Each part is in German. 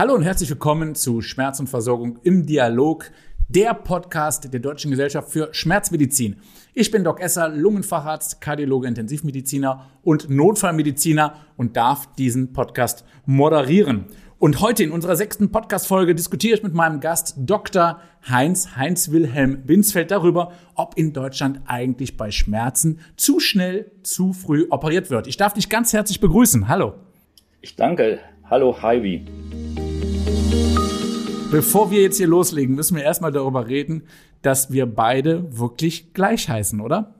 Hallo und herzlich willkommen zu Schmerz und Versorgung im Dialog, der Podcast der Deutschen Gesellschaft für Schmerzmedizin. Ich bin Doc Esser, Lungenfacharzt, Kardiologe, Intensivmediziner und Notfallmediziner und darf diesen Podcast moderieren. Und heute in unserer sechsten Podcast-Folge diskutiere ich mit meinem Gast Dr. Heinz, Heinz Wilhelm Binsfeld darüber, ob in Deutschland eigentlich bei Schmerzen zu schnell, zu früh operiert wird. Ich darf dich ganz herzlich begrüßen. Hallo. Ich danke. Hallo, Heidi. Bevor wir jetzt hier loslegen, müssen wir erstmal darüber reden, dass wir beide wirklich gleich heißen, oder?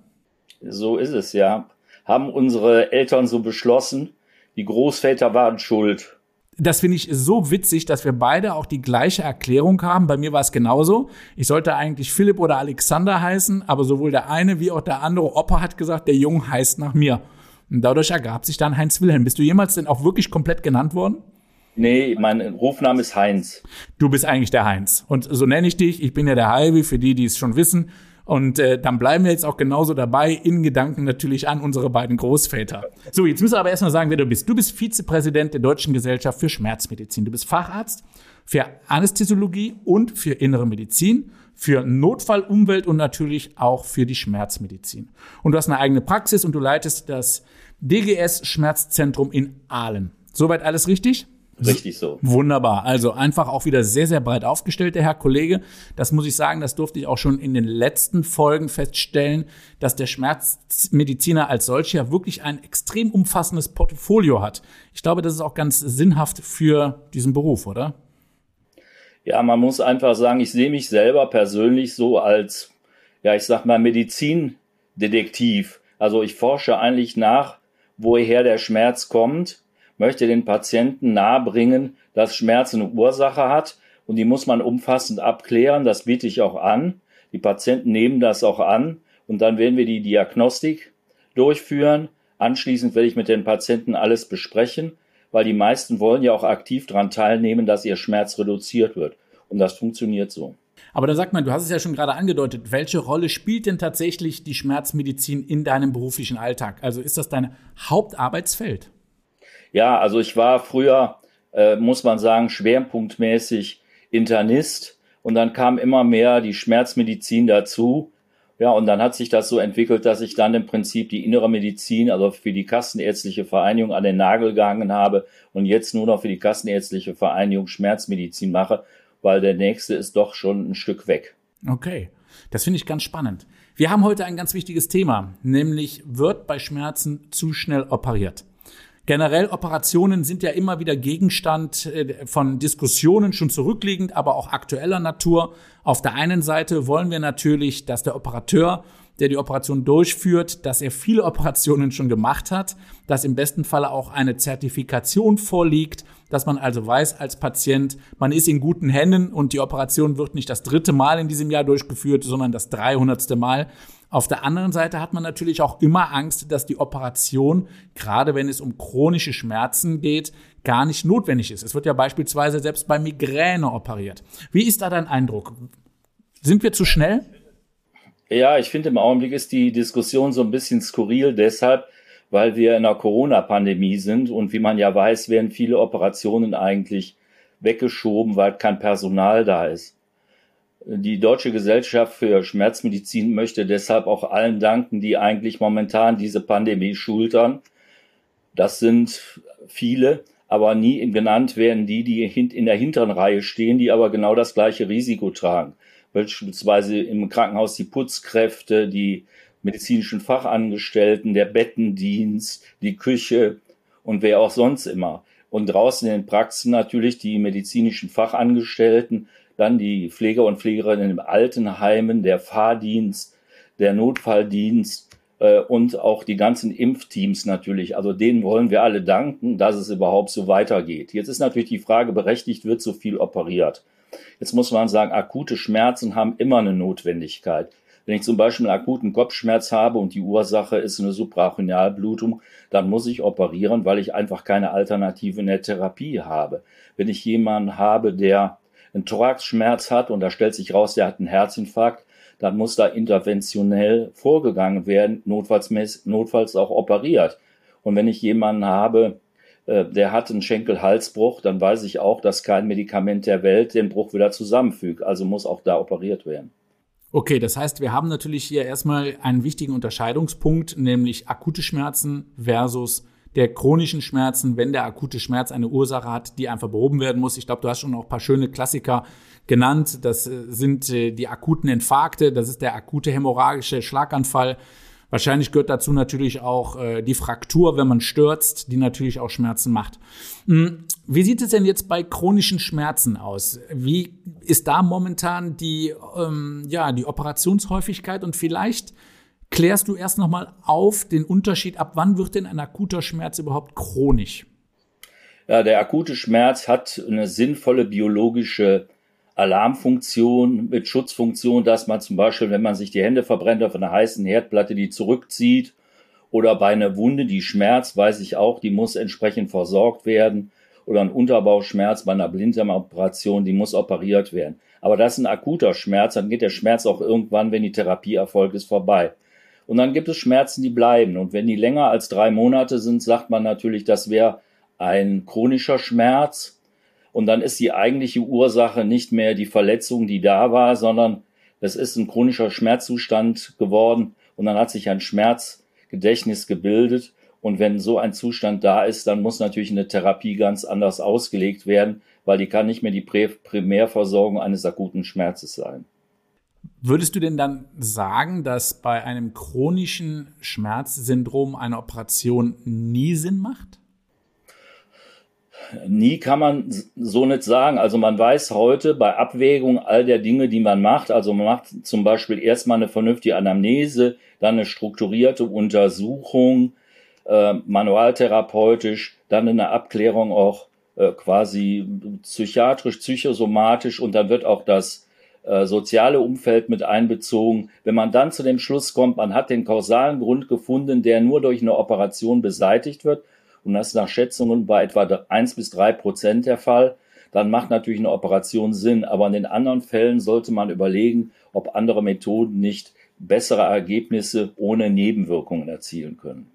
So ist es, ja. Haben unsere Eltern so beschlossen. Die Großväter waren schuld. Das finde ich so witzig, dass wir beide auch die gleiche Erklärung haben. Bei mir war es genauso. Ich sollte eigentlich Philipp oder Alexander heißen, aber sowohl der eine wie auch der andere Opa hat gesagt, der Junge heißt nach mir. Und dadurch ergab sich dann Heinz Wilhelm. Bist du jemals denn auch wirklich komplett genannt worden? Nee, mein Rufname ist Heinz. Du bist eigentlich der Heinz. Und so nenne ich dich. Ich bin ja der Halvi, für die, die es schon wissen. Und äh, dann bleiben wir jetzt auch genauso dabei, in Gedanken natürlich an unsere beiden Großväter. So, jetzt müssen wir aber erstmal sagen, wer du bist. Du bist Vizepräsident der Deutschen Gesellschaft für Schmerzmedizin. Du bist Facharzt für Anästhesiologie und für innere Medizin, für Notfall, Umwelt und natürlich auch für die Schmerzmedizin. Und du hast eine eigene Praxis und du leitest das DGS Schmerzzentrum in Aalen. Soweit alles richtig? Richtig so. Wunderbar. Also einfach auch wieder sehr, sehr breit aufgestellt, der Herr Kollege. Das muss ich sagen, das durfte ich auch schon in den letzten Folgen feststellen, dass der Schmerzmediziner als solcher wirklich ein extrem umfassendes Portfolio hat. Ich glaube, das ist auch ganz sinnhaft für diesen Beruf, oder? Ja, man muss einfach sagen, ich sehe mich selber persönlich so als, ja, ich sag mal, Medizindetektiv. Also ich forsche eigentlich nach, woher der Schmerz kommt möchte den Patienten nahebringen, dass Schmerz eine Ursache hat und die muss man umfassend abklären. Das biete ich auch an. Die Patienten nehmen das auch an und dann werden wir die Diagnostik durchführen. Anschließend werde ich mit den Patienten alles besprechen, weil die meisten wollen ja auch aktiv daran teilnehmen, dass ihr Schmerz reduziert wird. Und das funktioniert so. Aber da sagt man, du hast es ja schon gerade angedeutet, welche Rolle spielt denn tatsächlich die Schmerzmedizin in deinem beruflichen Alltag? Also ist das dein Hauptarbeitsfeld? Ja, also ich war früher, äh, muss man sagen, schwerpunktmäßig Internist und dann kam immer mehr die Schmerzmedizin dazu. Ja, und dann hat sich das so entwickelt, dass ich dann im Prinzip die innere Medizin, also für die Kassenärztliche Vereinigung an den Nagel gehangen habe und jetzt nur noch für die Kassenärztliche Vereinigung Schmerzmedizin mache, weil der nächste ist doch schon ein Stück weg. Okay, das finde ich ganz spannend. Wir haben heute ein ganz wichtiges Thema, nämlich wird bei Schmerzen zu schnell operiert. Generell Operationen sind ja immer wieder Gegenstand äh, von Diskussionen, schon zurückliegend, aber auch aktueller Natur. Auf der einen Seite wollen wir natürlich, dass der Operateur der die Operation durchführt, dass er viele Operationen schon gemacht hat, dass im besten Falle auch eine Zertifikation vorliegt, dass man also weiß als Patient, man ist in guten Händen und die Operation wird nicht das dritte Mal in diesem Jahr durchgeführt, sondern das dreihundertste Mal. Auf der anderen Seite hat man natürlich auch immer Angst, dass die Operation, gerade wenn es um chronische Schmerzen geht, gar nicht notwendig ist. Es wird ja beispielsweise selbst bei Migräne operiert. Wie ist da dein Eindruck? Sind wir zu schnell? Ja, ich finde im Augenblick ist die Diskussion so ein bisschen skurril deshalb, weil wir in einer Corona-Pandemie sind und wie man ja weiß, werden viele Operationen eigentlich weggeschoben, weil kein Personal da ist. Die Deutsche Gesellschaft für Schmerzmedizin möchte deshalb auch allen danken, die eigentlich momentan diese Pandemie schultern. Das sind viele, aber nie genannt werden die, die in der hinteren Reihe stehen, die aber genau das gleiche Risiko tragen. Beispielsweise im Krankenhaus die Putzkräfte, die medizinischen Fachangestellten, der Bettendienst, die Küche und wer auch sonst immer. Und draußen in den Praxen natürlich die medizinischen Fachangestellten, dann die Pfleger und Pflegerinnen im Altenheimen, der Fahrdienst, der Notfalldienst äh, und auch die ganzen Impfteams natürlich. Also denen wollen wir alle danken, dass es überhaupt so weitergeht. Jetzt ist natürlich die Frage berechtigt, wird so viel operiert? Jetzt muss man sagen, akute Schmerzen haben immer eine Notwendigkeit. Wenn ich zum Beispiel einen akuten Kopfschmerz habe und die Ursache ist eine Suprachonialblutung, dann muss ich operieren, weil ich einfach keine Alternative in der Therapie habe. Wenn ich jemanden habe, der einen Thoraxschmerz hat und da stellt sich raus, der hat einen Herzinfarkt, dann muss da interventionell vorgegangen werden, notfalls, notfalls auch operiert. Und wenn ich jemanden habe, äh, der hat einen Schenkel-Halsbruch, dann weiß ich auch, dass kein Medikament der Welt den Bruch wieder zusammenfügt. Also muss auch da operiert werden. Okay, das heißt, wir haben natürlich hier erstmal einen wichtigen Unterscheidungspunkt, nämlich akute Schmerzen versus der chronischen Schmerzen, wenn der akute Schmerz eine Ursache hat, die einfach behoben werden muss. Ich glaube, du hast schon noch ein paar schöne Klassiker genannt. Das äh, sind äh, die akuten Infarkte, das ist der akute hämorrhagische Schlaganfall. Wahrscheinlich gehört dazu natürlich auch äh, die Fraktur, wenn man stürzt, die natürlich auch Schmerzen macht. Hm, wie sieht es denn jetzt bei chronischen Schmerzen aus? Wie ist da momentan die, ähm, ja, die Operationshäufigkeit? Und vielleicht klärst du erst nochmal auf den Unterschied, ab wann wird denn ein akuter Schmerz überhaupt chronisch? Ja, der akute Schmerz hat eine sinnvolle biologische Alarmfunktion mit Schutzfunktion, dass man zum Beispiel, wenn man sich die Hände verbrennt auf einer heißen Herdplatte, die zurückzieht oder bei einer Wunde, die schmerzt, weiß ich auch, die muss entsprechend versorgt werden oder ein Unterbauchschmerz bei einer Blinddarmoperation, die muss operiert werden. Aber das ist ein akuter Schmerz, dann geht der Schmerz auch irgendwann, wenn die Therapie erfolgt ist, vorbei. Und dann gibt es Schmerzen, die bleiben. Und wenn die länger als drei Monate sind, sagt man natürlich, das wäre ein chronischer Schmerz. Und dann ist die eigentliche Ursache nicht mehr die Verletzung, die da war, sondern es ist ein chronischer Schmerzzustand geworden. Und dann hat sich ein Schmerzgedächtnis gebildet. Und wenn so ein Zustand da ist, dann muss natürlich eine Therapie ganz anders ausgelegt werden, weil die kann nicht mehr die Primärversorgung eines akuten Schmerzes sein. Würdest du denn dann sagen, dass bei einem chronischen Schmerzsyndrom eine Operation nie Sinn macht? Nie kann man so nicht sagen. Also man weiß heute bei Abwägung all der Dinge, die man macht, also man macht zum Beispiel erstmal eine vernünftige Anamnese, dann eine strukturierte Untersuchung, äh, manualtherapeutisch, dann eine Abklärung auch äh, quasi psychiatrisch, psychosomatisch und dann wird auch das äh, soziale Umfeld mit einbezogen. Wenn man dann zu dem Schluss kommt, man hat den kausalen Grund gefunden, der nur durch eine Operation beseitigt wird, und das ist nach Schätzungen bei etwa eins bis drei Prozent der Fall, dann macht natürlich eine Operation Sinn. Aber in den anderen Fällen sollte man überlegen, ob andere Methoden nicht bessere Ergebnisse ohne Nebenwirkungen erzielen können.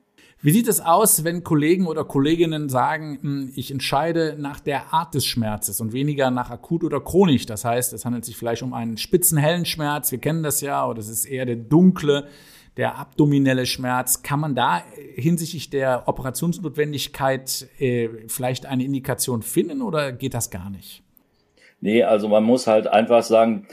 Wie sieht es aus, wenn Kollegen oder Kolleginnen sagen, hm, ich entscheide nach der Art des Schmerzes und weniger nach akut oder chronisch? Das heißt, es handelt sich vielleicht um einen spitzenhellen Schmerz, wir kennen das ja, oder es ist eher der dunkle, der abdominelle Schmerz. Kann man da hinsichtlich der Operationsnotwendigkeit äh, vielleicht eine Indikation finden oder geht das gar nicht? Nee, also man muss halt einfach sagen,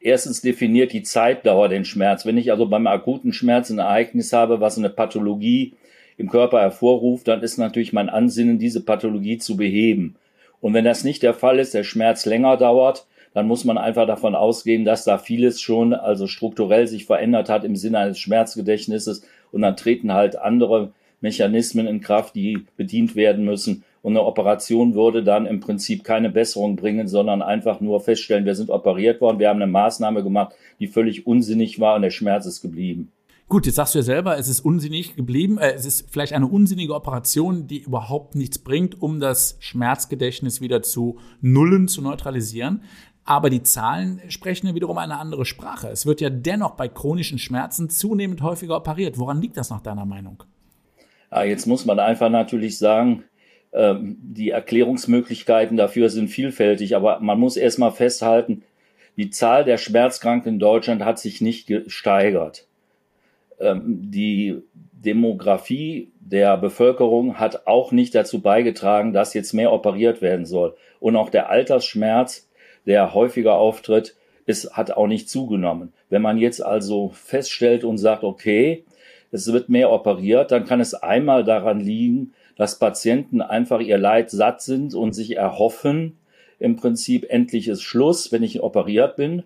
erstens definiert die Zeitdauer den Schmerz. Wenn ich also beim akuten Schmerz ein Ereignis habe, was eine Pathologie im Körper hervorruft, dann ist natürlich mein Ansinnen, diese Pathologie zu beheben. Und wenn das nicht der Fall ist, der Schmerz länger dauert, dann muss man einfach davon ausgehen, dass da vieles schon also strukturell sich verändert hat im Sinne eines Schmerzgedächtnisses und dann treten halt andere Mechanismen in Kraft, die bedient werden müssen. Und eine Operation würde dann im Prinzip keine Besserung bringen, sondern einfach nur feststellen, wir sind operiert worden, wir haben eine Maßnahme gemacht, die völlig unsinnig war und der Schmerz ist geblieben. Gut, jetzt sagst du ja selber, es ist unsinnig geblieben. Äh, es ist vielleicht eine unsinnige Operation, die überhaupt nichts bringt, um das Schmerzgedächtnis wieder zu nullen, zu neutralisieren. Aber die Zahlen sprechen ja wiederum eine andere Sprache. Es wird ja dennoch bei chronischen Schmerzen zunehmend häufiger operiert. Woran liegt das nach deiner Meinung? Ja, jetzt muss man einfach natürlich sagen, ähm, die Erklärungsmöglichkeiten dafür sind vielfältig, aber man muss erstmal festhalten, die Zahl der Schmerzkranken in Deutschland hat sich nicht gesteigert. Ähm, die Demografie der Bevölkerung hat auch nicht dazu beigetragen, dass jetzt mehr operiert werden soll. Und auch der Altersschmerz der häufiger auftritt, ist, hat auch nicht zugenommen. Wenn man jetzt also feststellt und sagt, okay, es wird mehr operiert, dann kann es einmal daran liegen, dass Patienten einfach ihr Leid satt sind und sich erhoffen, im Prinzip endlich ist Schluss, wenn ich operiert bin.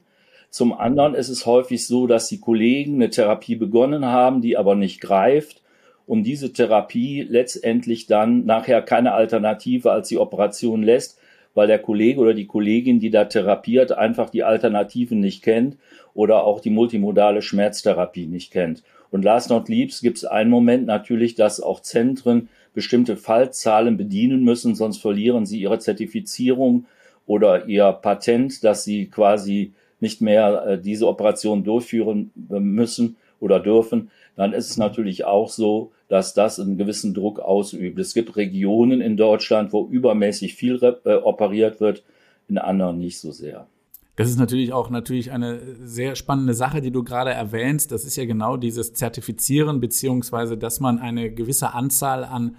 Zum anderen ist es häufig so, dass die Kollegen eine Therapie begonnen haben, die aber nicht greift und diese Therapie letztendlich dann nachher keine Alternative als die Operation lässt, weil der Kollege oder die Kollegin, die da therapiert, einfach die Alternativen nicht kennt oder auch die multimodale Schmerztherapie nicht kennt. Und last not least gibt es einen Moment natürlich, dass auch Zentren bestimmte Fallzahlen bedienen müssen, sonst verlieren sie ihre Zertifizierung oder ihr Patent, dass sie quasi nicht mehr äh, diese Operation durchführen müssen. oder dürfen, dann ist es natürlich auch so, dass das einen gewissen Druck ausübt. Es gibt Regionen in Deutschland, wo übermäßig viel äh, operiert wird, in anderen nicht so sehr. Das ist natürlich auch natürlich eine sehr spannende Sache, die du gerade erwähnst. Das ist ja genau dieses Zertifizieren, beziehungsweise, dass man eine gewisse Anzahl an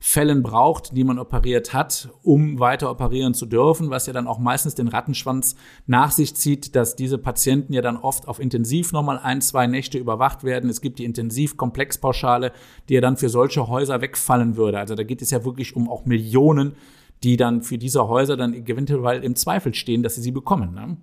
Fällen braucht, die man operiert hat, um weiter operieren zu dürfen, was ja dann auch meistens den Rattenschwanz nach sich zieht, dass diese Patienten ja dann oft auf Intensiv nochmal ein, zwei Nächte überwacht werden. Es gibt die Intensivkomplexpauschale, die ja dann für solche Häuser wegfallen würde. Also da geht es ja wirklich um auch Millionen, die dann für diese Häuser dann eventuell im Zweifel stehen, dass sie sie bekommen. Ne?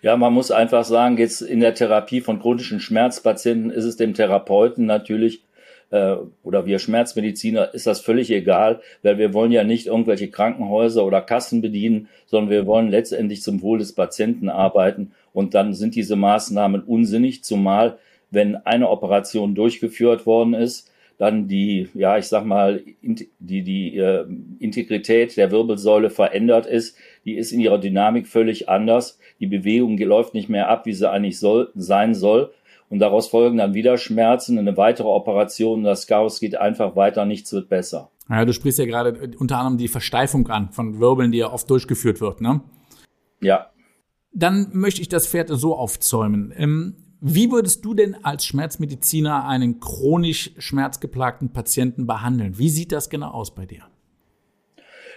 Ja, man muss einfach sagen, jetzt in der Therapie von chronischen Schmerzpatienten ist es dem Therapeuten natürlich äh, oder wir Schmerzmediziner ist das völlig egal, weil wir wollen ja nicht irgendwelche Krankenhäuser oder Kassen bedienen, sondern wir wollen letztendlich zum Wohl des Patienten arbeiten und dann sind diese Maßnahmen unsinnig, zumal wenn eine Operation durchgeführt worden ist, dann die, ja, ich sag mal, die, die äh, Integrität der Wirbelsäule verändert ist, die ist in ihrer Dynamik völlig anders. Die Bewegung läuft nicht mehr ab, wie sie eigentlich soll, sein soll. Und daraus folgen dann wieder Schmerzen, eine weitere Operation, das Chaos geht einfach weiter, nichts wird besser. Ja, du sprichst ja gerade unter anderem die Versteifung an von Wirbeln, die ja oft durchgeführt wird, ne? Ja. Dann möchte ich das Pferd so aufzäumen. Ähm, wie würdest du denn als Schmerzmediziner einen chronisch schmerzgeplagten Patienten behandeln? Wie sieht das genau aus bei dir?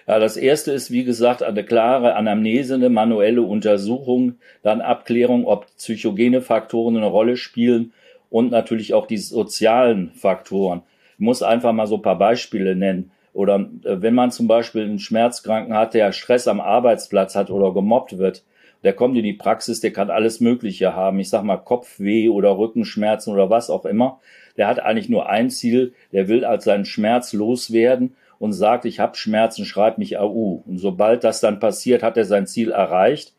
Ja, das erste ist, wie gesagt, eine klare Anamnese, eine manuelle Untersuchung, dann Abklärung, ob psychogene Faktoren eine Rolle spielen und natürlich auch die sozialen Faktoren. Ich muss einfach mal so ein paar Beispiele nennen. Oder äh, wenn man zum Beispiel einen Schmerzkranken hat, der Stress am Arbeitsplatz hat oder gemobbt wird, der kommt in die Praxis, der kann alles Mögliche haben. Ich sag mal Kopfweh oder Rückenschmerzen oder was auch immer. Der hat eigentlich nur ein Ziel, der will als seinen Schmerz loswerden und sagt, ich habe Schmerzen, schreib mich AU. Und sobald das dann passiert, hat er sein Ziel erreicht.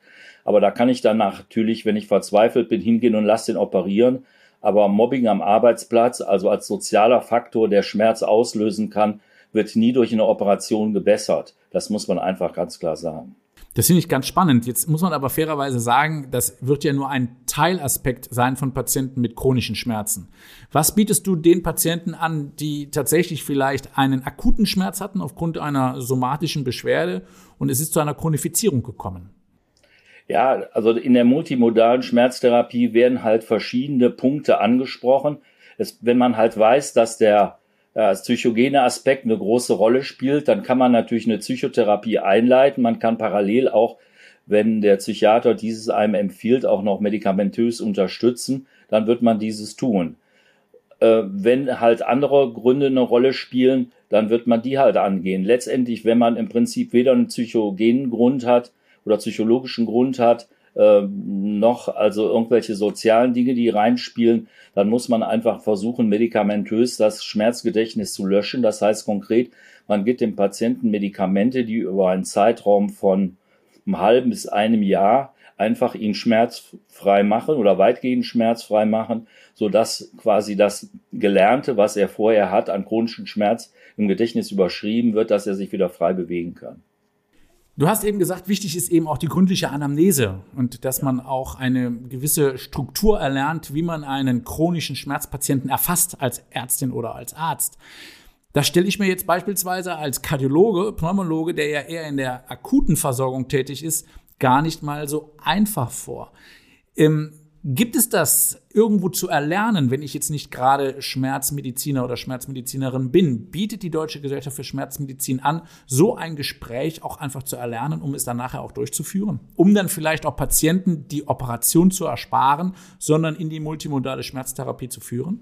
Aber da kann ich dann natürlich, wenn ich verzweifelt bin, hingehen und lass den operieren. Aber Mobbing am Arbeitsplatz, also als sozialer Faktor, der Schmerz auslösen kann, wird nie durch eine Operation gebessert. Das muss man einfach ganz klar sagen. Das finde ich ganz spannend. Jetzt muss man aber fairerweise sagen, das wird ja nur ein Teilaspekt sein von Patienten mit chronischen Schmerzen. Was bietest du den Patienten an, die tatsächlich vielleicht einen akuten Schmerz hatten aufgrund einer somatischen Beschwerde und es ist zu einer Chronifizierung gekommen? Ja, also in der multimodalen Schmerztherapie werden halt verschiedene Punkte angesprochen. Es, wenn man halt weiß, dass der als psychogene Aspekt eine große Rolle spielt, dann kann man natürlich eine Psychotherapie einleiten. Man kann parallel auch, wenn der Psychiater dieses einem empfiehlt, auch noch medikamentös unterstützen, dann wird man dieses tun. Äh, wenn halt andere Gründe eine Rolle spielen, dann wird man die halt angehen. Letztendlich, wenn man im Prinzip weder einen psychogenen Grund hat oder psychologischen Grund hat, äh, noch also irgendwelche sozialen Dinge, die reinspielen, dann muss man einfach versuchen, medikamentös das Schmerzgedächtnis zu löschen. Das heißt konkret, man gibt dem Patienten Medikamente, die über einen Zeitraum von einem halben bis einem Jahr einfach ihn schmerzfrei machen oder weitgehend schmerzfrei machen, so dass quasi das Gelernte, was er vorher hat, an chronischen Schmerz im Gedächtnis überschrieben wird, dass er sich wieder frei bewegen kann. Du hast eben gesagt, wichtig ist eben auch die gründliche Anamnese und dass man auch eine gewisse Struktur erlernt, wie man einen chronischen Schmerzpatienten erfasst als Ärztin oder als Arzt. Das stelle ich mir jetzt beispielsweise als Kardiologe, Pneumologe, der ja eher in der akuten Versorgung tätig ist, gar nicht mal so einfach vor. Ähm, Gibt es das irgendwo zu erlernen, wenn ich jetzt nicht gerade Schmerzmediziner oder Schmerzmedizinerin bin? Bietet die Deutsche Gesellschaft für Schmerzmedizin an, so ein Gespräch auch einfach zu erlernen, um es dann nachher auch durchzuführen? Um dann vielleicht auch Patienten die Operation zu ersparen, sondern in die multimodale Schmerztherapie zu führen?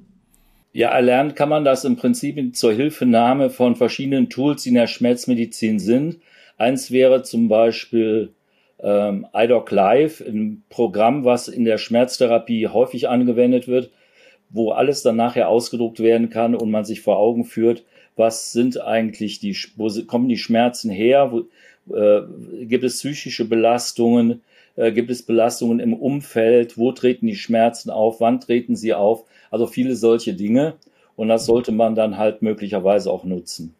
Ja, erlernen kann man das im Prinzip zur Hilfenahme von verschiedenen Tools, die in der Schmerzmedizin sind. Eins wäre zum Beispiel ähm, iDoc Live, ein Programm, was in der Schmerztherapie häufig angewendet wird, wo alles dann nachher ausgedruckt werden kann und man sich vor Augen führt, was sind eigentlich die, wo kommen die Schmerzen her, wo, äh, gibt es psychische Belastungen, äh, gibt es Belastungen im Umfeld, wo treten die Schmerzen auf, wann treten sie auf, also viele solche Dinge. Und das sollte man dann halt möglicherweise auch nutzen.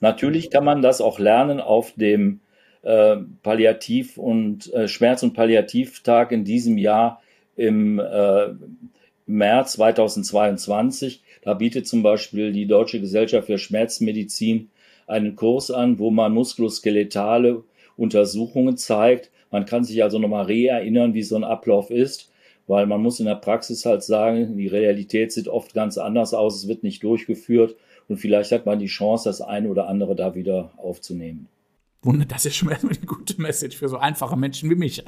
Natürlich kann man das auch lernen auf dem äh, Palliativ- und äh, Schmerz- und Palliativtag in diesem Jahr im, äh, März 2022. Da bietet zum Beispiel die Deutsche Gesellschaft für Schmerzmedizin einen Kurs an, wo man muskuloskeletale Untersuchungen zeigt. Man kann sich also nochmal reerinnern, wie so ein Ablauf ist, weil man muss in der Praxis halt sagen, die Realität sieht oft ganz anders aus, es wird nicht durchgeführt und vielleicht hat man die Chance, das eine oder andere da wieder aufzunehmen. Wunder, das ist schon erstmal eine gute Message für so einfache Menschen wie mich.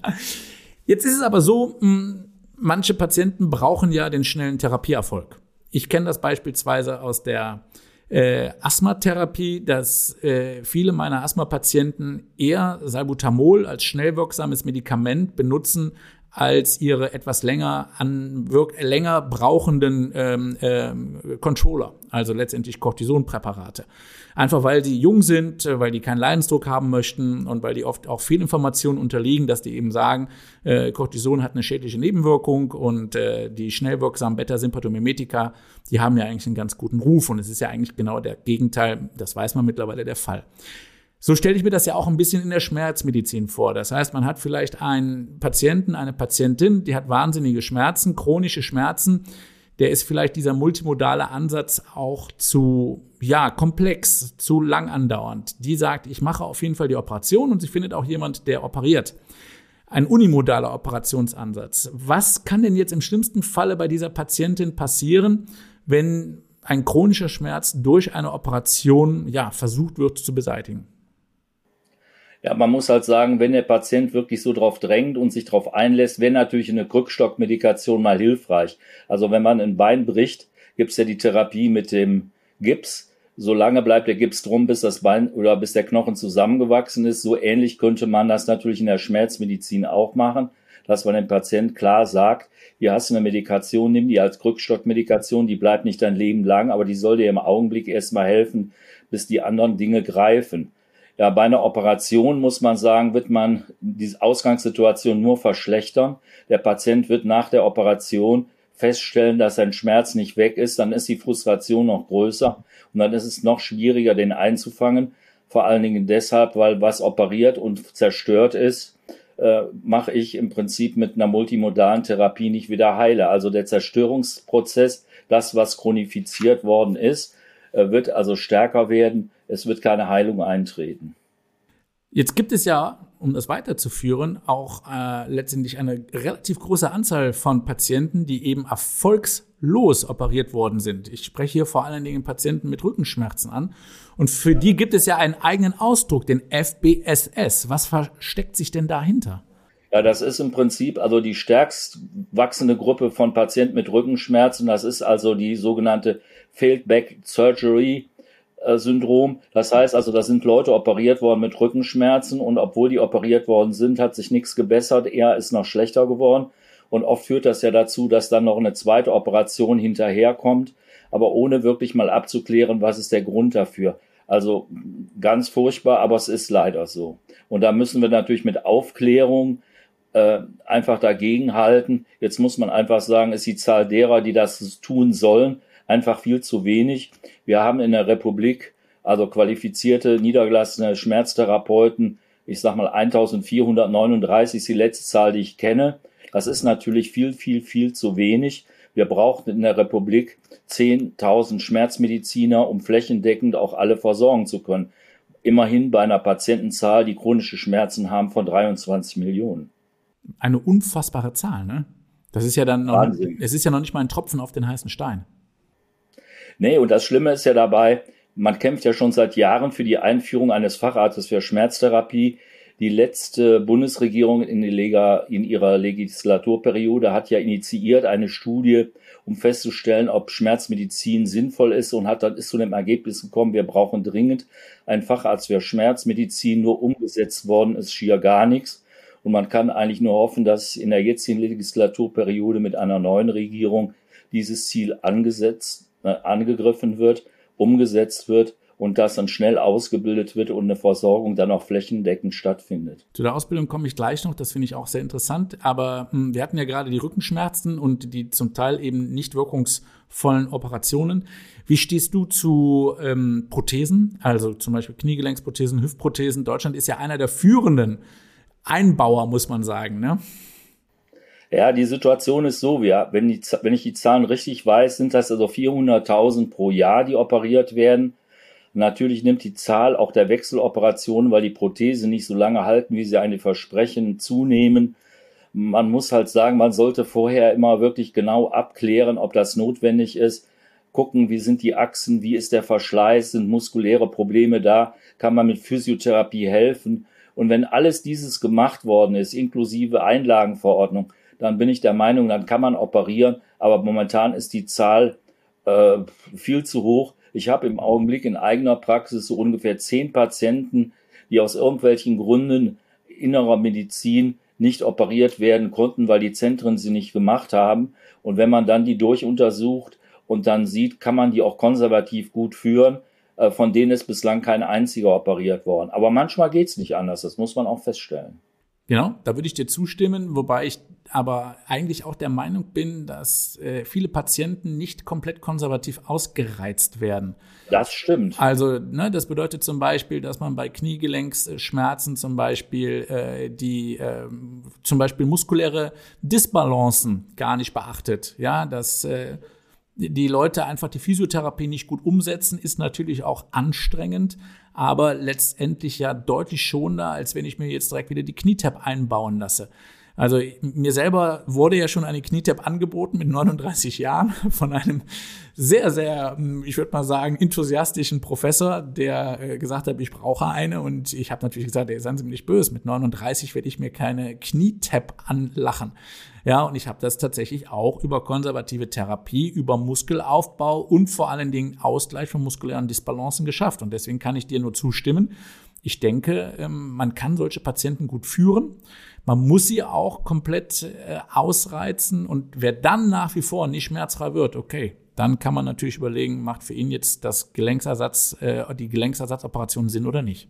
Jetzt ist es aber so, hm, manche Patienten brauchen ja den schnellen Therapieerfolg. Ich kenne das beispielsweise aus der äh, Asthmatherapie, dass äh, viele meiner Asthma-Patienten eher Salbutamol als schnell wirksames Medikament benutzen als ihre etwas länger an wirk länger brauchenden ähm, ähm, Controller, also letztendlich Cortisonpräparate. Einfach weil die jung sind, äh, weil die keinen Leidensdruck haben möchten und weil die oft auch viel Informationen unterliegen, dass die eben sagen, äh, Cortison hat eine schädliche Nebenwirkung und äh, die schnell wirksamen Beta-Sympathomimetika, die haben ja eigentlich einen ganz guten Ruf und es ist ja eigentlich genau der Gegenteil, das weiß man mittlerweile der Fall. So stelle ich mir das ja auch ein bisschen in der Schmerzmedizin vor. Das heißt, man hat vielleicht einen Patienten, eine Patientin, die hat wahnsinnige Schmerzen, chronische Schmerzen. Der ist vielleicht dieser multimodale Ansatz auch zu, ja, komplex, zu lang andauernd. Die sagt, ich mache auf jeden Fall die Operation und sie findet auch jemand, der operiert. Ein unimodaler Operationsansatz. Was kann denn jetzt im schlimmsten Falle bei dieser Patientin passieren, wenn ein chronischer Schmerz durch eine Operation, ja, versucht wird zu beseitigen? Ja, man muss halt sagen, wenn der Patient wirklich so drauf drängt und sich drauf einlässt, wäre natürlich eine Krückstockmedikation mal hilfreich. Also wenn man ein Bein bricht, gibt's ja die Therapie mit dem Gips. Solange bleibt der Gips drum, bis das Bein oder bis der Knochen zusammengewachsen ist. So ähnlich könnte man das natürlich in der Schmerzmedizin auch machen, dass man dem Patient klar sagt, hier hast du eine Medikation, nimm die als Krückstockmedikation, die bleibt nicht dein Leben lang, aber die soll dir im Augenblick erstmal helfen, bis die anderen Dinge greifen. Ja, bei einer Operation muss man sagen, wird man diese Ausgangssituation nur verschlechtern. Der Patient wird nach der Operation feststellen, dass sein Schmerz nicht weg ist, dann ist die Frustration noch größer und dann ist es noch schwieriger, den einzufangen. Vor allen Dingen deshalb, weil was operiert und zerstört ist, äh, mache ich im Prinzip mit einer multimodalen Therapie nicht wieder heile. Also der Zerstörungsprozess, das, was chronifiziert worden ist, äh, wird also stärker werden es wird keine Heilung eintreten. Jetzt gibt es ja, um das weiterzuführen, auch äh, letztendlich eine relativ große Anzahl von Patienten, die eben erfolgslos operiert worden sind. Ich spreche hier vor allen Dingen Patienten mit Rückenschmerzen an. Und für die gibt es ja einen eigenen Ausdruck, den FBSS. Was versteckt sich denn dahinter? Ja, das ist im Prinzip also die stärkst wachsende Gruppe von Patienten mit Rückenschmerzen. Das ist also die sogenannte Failed Back Surgery Syndrom. Das heißt also, da sind Leute operiert worden mit Rückenschmerzen und obwohl die operiert worden sind, hat sich nichts gebessert, eher ist noch schlechter geworden. Und oft führt das ja dazu, dass dann noch eine zweite Operation hinterherkommt, aber ohne wirklich mal abzuklären, was ist der Grund dafür. Also ganz furchtbar, aber es ist leider so. Und da müssen wir natürlich mit Aufklärung äh, einfach dagegenhalten. Jetzt muss man einfach sagen, ist die Zahl derer, die das tun sollen, einfach viel zu wenig. Wir haben in der Republik also qualifizierte, niedergelassene Schmerztherapeuten, ich sag mal 1439 ist die letzte Zahl, die ich kenne. Das ist natürlich viel, viel, viel zu wenig. Wir brauchen in der Republik 10.000 Schmerzmediziner, um flächendeckend auch alle versorgen zu können. Immerhin bei einer Patientenzahl, die chronische Schmerzen haben, von 23 Millionen. Eine unfassbare Zahl, ne? Das ist ja dann noch, es ist ja noch nicht mal ein Tropfen auf den heißen Stein. Nee, und das Schlimme ist ja dabei, man kämpft ja schon seit Jahren für die Einführung eines Facharztes für Schmerztherapie. Die letzte Bundesregierung in, Lega, in, ihrer Legislaturperiode hat ja initiiert eine Studie, um festzustellen, ob Schmerzmedizin sinnvoll ist und hat dann ist zu dem Ergebnis gekommen, wir brauchen dringend einen Facharzt für Schmerzmedizin. Nur umgesetzt worden ist schier gar nichts. Und man kann eigentlich nur hoffen, dass in der jetzigen Legislaturperiode mit einer neuen Regierung dieses Ziel angesetzt angegriffen wird, umgesetzt wird und das dann schnell ausgebildet wird und eine Versorgung dann auch flächendeckend stattfindet. Zu der Ausbildung komme ich gleich noch, das finde ich auch sehr interessant. Aber mh, hm, wir hatten ja gerade die Rückenschmerzen und die zum Teil eben nicht wirkungsvollen Operationen. Wie stehst du zu ähm, Prothesen, also zum Beispiel Kniegelenksprothesen, Hüftprothesen? Deutschland ist ja einer der führenden Einbauer, muss man sagen. Ne? Ja, die Situation ist so, ja, wenn, die, wenn ich die Zahlen richtig weiß, sind das also 400.000 pro Jahr, die operiert werden. Natürlich nimmt die Zahl auch der Wechseloperationen, weil die Prothese nicht so lange halten, wie sie eine versprechen, zunehmen. Man muss halt sagen, man sollte vorher immer wirklich genau abklären, ob das notwendig ist. Gucken, wie sind die Achsen, wie ist der Verschleiß, sind muskuläre Probleme da, kann man mit Physiotherapie helfen. Und wenn alles dieses gemacht worden ist, inklusive Einlagenverordnung, dann bin ich der Meinung, dann kann man operieren. Aber momentan ist die Zahl äh, viel zu hoch. Ich habe im Augenblick in eigener Praxis so ungefähr zehn Patienten, die aus irgendwelchen Gründen innerer Medizin nicht operiert werden konnten, weil die Zentren sie nicht gemacht haben. Und wenn man dann die durchuntersucht und dann sieht, kann man die auch konservativ gut führen, äh, von denen ist bislang kein einziger operiert worden. Aber manchmal geht's nicht anders, das muss man auch feststellen. Genau, da würde ich dir zustimmen, wobei ich aber eigentlich auch der Meinung bin, dass äh, viele Patienten nicht komplett konservativ ausgereizt werden. Das stimmt. Also, ne, das bedeutet zum Beispiel, dass man bei Kniegelenksschmerzen zum Beispiel äh, die äh, zum Beispiel muskuläre Disbalancen gar nicht beachtet. Ja, dass äh, die Leute einfach die Physiotherapie nicht gut umsetzen, ist natürlich auch anstrengend, aber letztendlich ja deutlich schonender, als wenn ich mir jetzt direkt wieder die Knietap einbauen lasse. Also mir selber wurde ja schon eine Knietap angeboten mit 39 Jahren von einem sehr, sehr, hm, ich würde mal sagen, enthusiastischen Professor, der äh, gesagt hat, ich brauche eine. Und ich habe natürlich gesagt, ey, seien Sie mir nicht böse, mit 39 werde ich mir keine Knietap anlachen. Ja, und ich habe das tatsächlich auch über konservative Therapie, über Muskelaufbau und vor allen Dingen Ausgleich von muskulären Disbalancen geschafft. Und deswegen kann ich dir nur zustimmen. Ich denke, ähm, man kann solche Patienten gut führen. Man muss sie auch komplett äh, ausreizen und wer dann nach wie vor nicht schmerzfrei wird, okay, dann kann man natürlich überlegen, macht für ihn jetzt das Gelenksersatz, äh, die Gelenksersatzoperation Sinn oder nicht.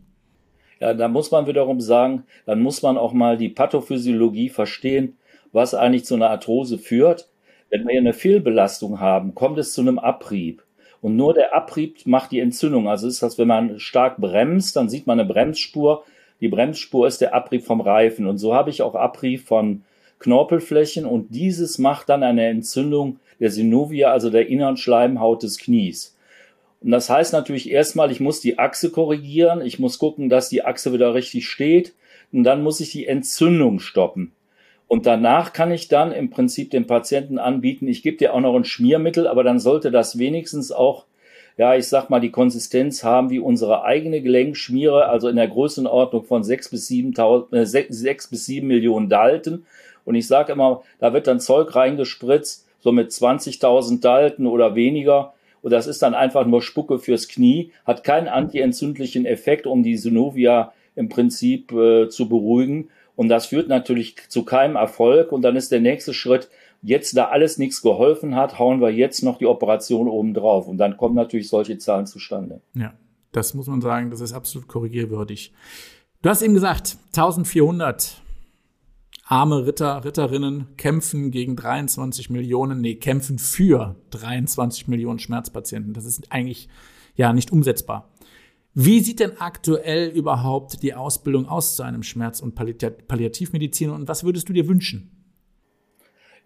Ja, da muss man wiederum sagen, dann muss man auch mal die Pathophysiologie verstehen, was eigentlich zu einer Arthrose führt. Wenn wir eine Fehlbelastung haben, kommt es zu einem Abrieb. Und nur der Abrieb macht die Entzündung. Also ist das, wenn man stark bremst, dann sieht man eine Bremsspur, die Bremsspur ist der Abrieb vom Reifen. Und so habe ich auch Abrieb von Knorpelflächen und dieses macht dann eine Entzündung der Synovia, also der inneren Schleimhaut des Knies. Und das heißt natürlich erstmal, ich muss die Achse korrigieren, ich muss gucken, dass die Achse wieder richtig steht und dann muss ich die Entzündung stoppen. Und danach kann ich dann im Prinzip dem Patienten anbieten, ich gebe dir auch noch ein Schmiermittel, aber dann sollte das wenigstens auch ja, ich sag mal, die Konsistenz haben wie unsere eigene Gelenkschmiere, also in der Größenordnung von sechs bis sieben, äh, sechs bis sieben Millionen Dalten. Und ich sage immer, da wird dann Zeug reingespritzt, so mit 20.000 Dalten oder weniger. Und das ist dann einfach nur Spucke fürs Knie, hat keinen antientzündlichen Effekt, um die Synovia im Prinzip äh, zu beruhigen. Und das führt natürlich zu keinem Erfolg. Und dann ist der nächste Schritt, Jetzt, da alles nichts geholfen hat, hauen wir jetzt noch die Operation oben drauf. Und dann kommen natürlich solche Zahlen zustande. Ja, das muss man sagen, das ist absolut korrigierwürdig. Du hast eben gesagt, 1400 arme Ritter, Ritterinnen kämpfen gegen 23 Millionen, nee, kämpfen für 23 Millionen Schmerzpatienten. Das ist eigentlich ja nicht umsetzbar. Wie sieht denn aktuell überhaupt die Ausbildung aus zu einem Schmerz- und Palliativmediziner und was würdest du dir wünschen?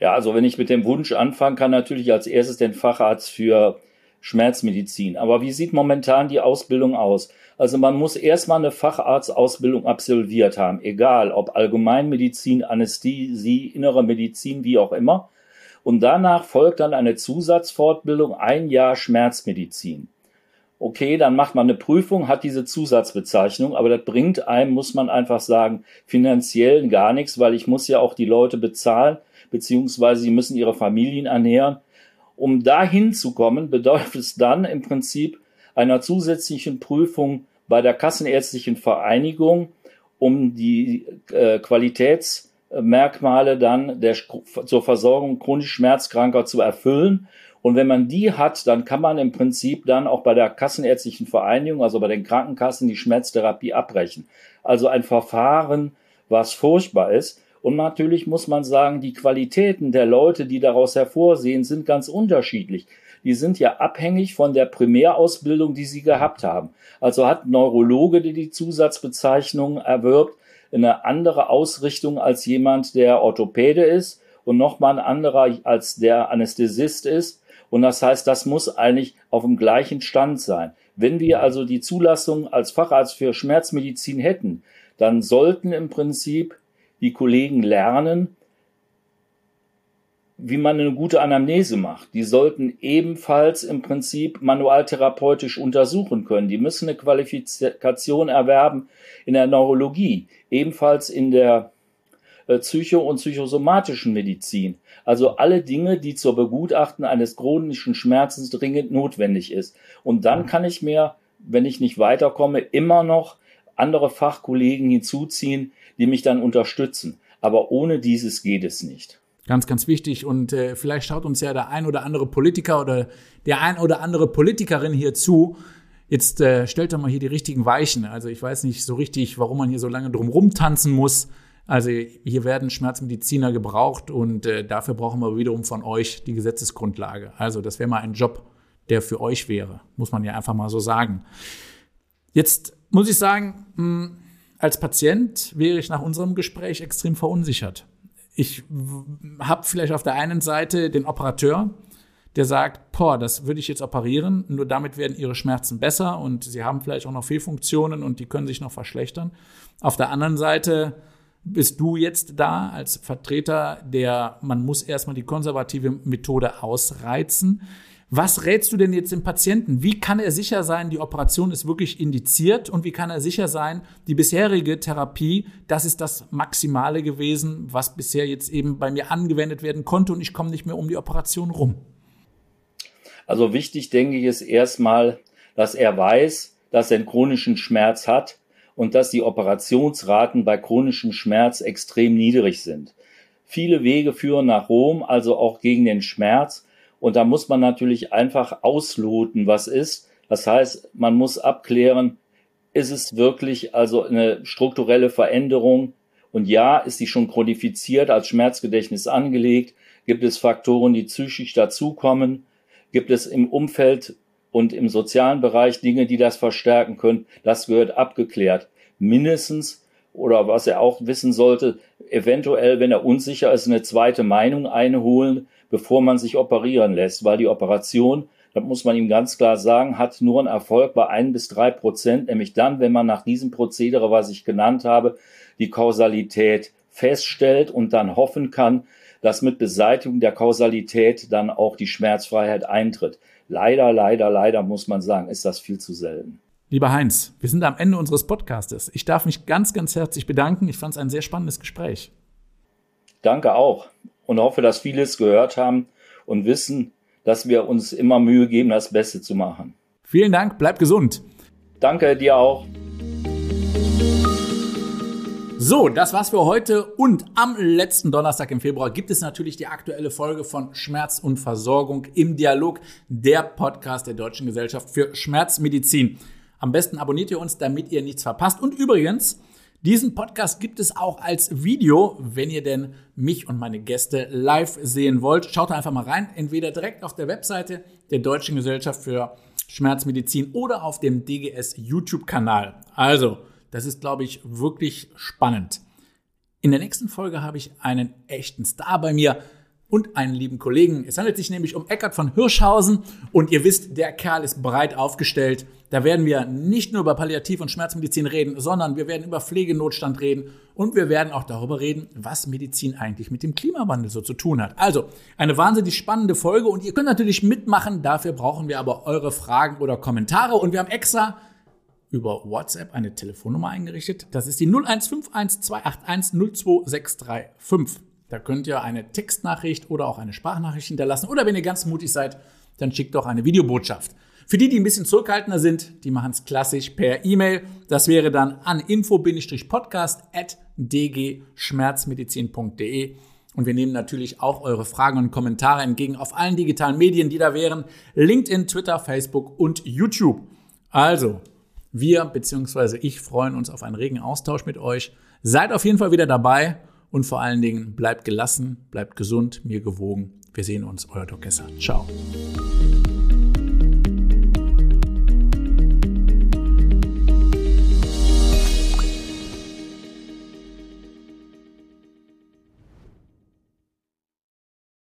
Ja, also wenn ich mit dem Wunsch anfangen kann, natürlich als erstes den Facharzt für Schmerzmedizin. Aber wie sieht momentan die Ausbildung aus? Also man muss erstmal eine Facharztausbildung absolviert haben, egal ob Allgemeinmedizin, Anästhesie, innere Medizin, wie auch immer. Und danach folgt dann eine Zusatzfortbildung, ein Jahr Schmerzmedizin. Okay, dann macht man eine Prüfung, hat diese Zusatzbezeichnung, aber das bringt einem, muss man einfach sagen, finanziell gar nichts, weil ich muss ja auch die Leute bezahlen beziehungsweise sie müssen ihre Familien ernähren. Um dahin zu kommen, bedeutet es dann im Prinzip einer zusätzlichen Prüfung bei der Kassenärztlichen Vereinigung, um die äh, Qualitätsmerkmale dann der, zur Versorgung chronisch Schmerzkranker zu erfüllen. Und wenn man die hat, dann kann man im Prinzip dann auch bei der Kassenärztlichen Vereinigung, also bei den Krankenkassen, die Schmerztherapie abbrechen. Also ein Verfahren, was furchtbar ist. Und natürlich muss man sagen, die Qualitäten der Leute, die daraus hervorsehen, sind ganz unterschiedlich. Die sind ja abhängig von der Primärausbildung, die sie gehabt haben. Also hat Neurologe, der die Zusatzbezeichnung erwirbt, eine andere Ausrichtung als jemand, der Orthopäde ist und nochmal ein anderer als der Anästhesist ist. Und das heißt, das muss eigentlich auf dem gleichen Stand sein. Wenn wir also die Zulassung als Facharzt für Schmerzmedizin hätten, dann sollten im Prinzip die Kollegen lernen, wie man eine gute Anamnese macht. Die sollten ebenfalls im Prinzip manualtherapeutisch untersuchen können. Die müssen eine Qualifikation erwerben in der Neurologie, ebenfalls in der äh, psycho- und psychosomatischen Medizin. Also alle Dinge, die zur Begutachten eines chronischen Schmerzens dringend notwendig ist. Und dann kann ich mir, wenn ich nicht weiterkomme, immer noch andere Fachkollegen hinzuziehen, die mich dann unterstützen. Aber ohne dieses geht es nicht. Ganz, ganz wichtig. Und äh, vielleicht schaut uns ja der ein oder andere Politiker oder der ein oder andere Politikerin hier zu. Jetzt äh, stellt doch mal hier die richtigen Weichen. Also ich weiß nicht so richtig, warum man hier so lange drum rumtanzen muss. Also hier werden Schmerzmediziner gebraucht und äh, dafür brauchen wir wiederum von euch die Gesetzesgrundlage. Also das wäre mal ein Job, der für euch wäre, muss man ja einfach mal so sagen. Jetzt muss ich sagen, hm, als Patient wäre ich nach unserem Gespräch extrem verunsichert. Ich habe vielleicht auf der einen Seite den Operateur, der sagt, boah, das würde ich jetzt operieren, nur damit werden ihre Schmerzen besser und sie haben vielleicht auch noch Fehlfunktionen und die können sich noch verschlechtern. Auf der anderen Seite bist du jetzt da als Vertreter der, man muss erstmal die konservative Methode ausreizen. Was rätst du denn jetzt dem Patienten? Wie kann er sicher sein, die Operation ist wirklich indiziert und wie kann er sicher sein, die bisherige Therapie, das ist das Maximale gewesen, was bisher jetzt eben bei mir angewendet werden konnte und ich komme nicht mehr um die Operation rum? Also wichtig, denke ich, ist erstmal, dass er weiß, dass er einen chronischen Schmerz hat und dass die Operationsraten bei chronischem Schmerz extrem niedrig sind. Viele Wege führen nach Rom, also auch gegen den Schmerz. Und da muss man natürlich einfach ausloten, was ist. Das heißt, man muss abklären, ist es wirklich also eine strukturelle Veränderung? Und ja, ist die schon chronifiziert als Schmerzgedächtnis angelegt? Gibt es Faktoren, die psychisch dazukommen? Gibt es im Umfeld und im sozialen Bereich Dinge, die das verstärken können? Das gehört abgeklärt. Mindestens oder was er auch wissen sollte, eventuell, wenn er unsicher ist, eine zweite Meinung einholen, bevor man sich operieren lässt, weil die Operation, das muss man ihm ganz klar sagen, hat nur einen Erfolg bei ein bis drei Prozent, nämlich dann, wenn man nach diesem Prozedere, was ich genannt habe, die Kausalität feststellt und dann hoffen kann, dass mit Beseitigung der Kausalität dann auch die Schmerzfreiheit eintritt. Leider, leider, leider muss man sagen, ist das viel zu selten. Lieber Heinz, wir sind am Ende unseres Podcastes. Ich darf mich ganz, ganz herzlich bedanken. Ich fand es ein sehr spannendes Gespräch. Danke auch und hoffe, dass viele es gehört haben und wissen, dass wir uns immer Mühe geben, das Beste zu machen. Vielen Dank, bleib gesund. Danke dir auch. So, das war's für heute und am letzten Donnerstag im Februar gibt es natürlich die aktuelle Folge von Schmerz und Versorgung im Dialog, der Podcast der Deutschen Gesellschaft für Schmerzmedizin. Am besten abonniert ihr uns, damit ihr nichts verpasst. Und übrigens, diesen Podcast gibt es auch als Video, wenn ihr denn mich und meine Gäste live sehen wollt. Schaut einfach mal rein, entweder direkt auf der Webseite der Deutschen Gesellschaft für Schmerzmedizin oder auf dem DGS YouTube-Kanal. Also, das ist, glaube ich, wirklich spannend. In der nächsten Folge habe ich einen echten Star bei mir und einen lieben Kollegen. Es handelt sich nämlich um Eckart von Hirschhausen und ihr wisst, der Kerl ist breit aufgestellt. Da werden wir nicht nur über Palliativ- und Schmerzmedizin reden, sondern wir werden über Pflegenotstand reden und wir werden auch darüber reden, was Medizin eigentlich mit dem Klimawandel so zu tun hat. Also eine wahnsinnig spannende Folge und ihr könnt natürlich mitmachen. Dafür brauchen wir aber eure Fragen oder Kommentare und wir haben extra über WhatsApp eine Telefonnummer eingerichtet. Das ist die 0151 281 02635. Da könnt ihr eine Textnachricht oder auch eine Sprachnachricht hinterlassen. Oder wenn ihr ganz mutig seid, dann schickt doch eine Videobotschaft. Für die, die ein bisschen zurückhaltender sind, die machen es klassisch per E-Mail. Das wäre dann an info-podcast.dgschmerzmedizin.de. Und wir nehmen natürlich auch eure Fragen und Kommentare entgegen auf allen digitalen Medien, die da wären. LinkedIn, Twitter, Facebook und YouTube. Also, wir bzw. ich freuen uns auf einen regen Austausch mit euch. Seid auf jeden Fall wieder dabei und vor allen Dingen bleibt gelassen, bleibt gesund, mir gewogen. Wir sehen uns, euer Dr. Ciao.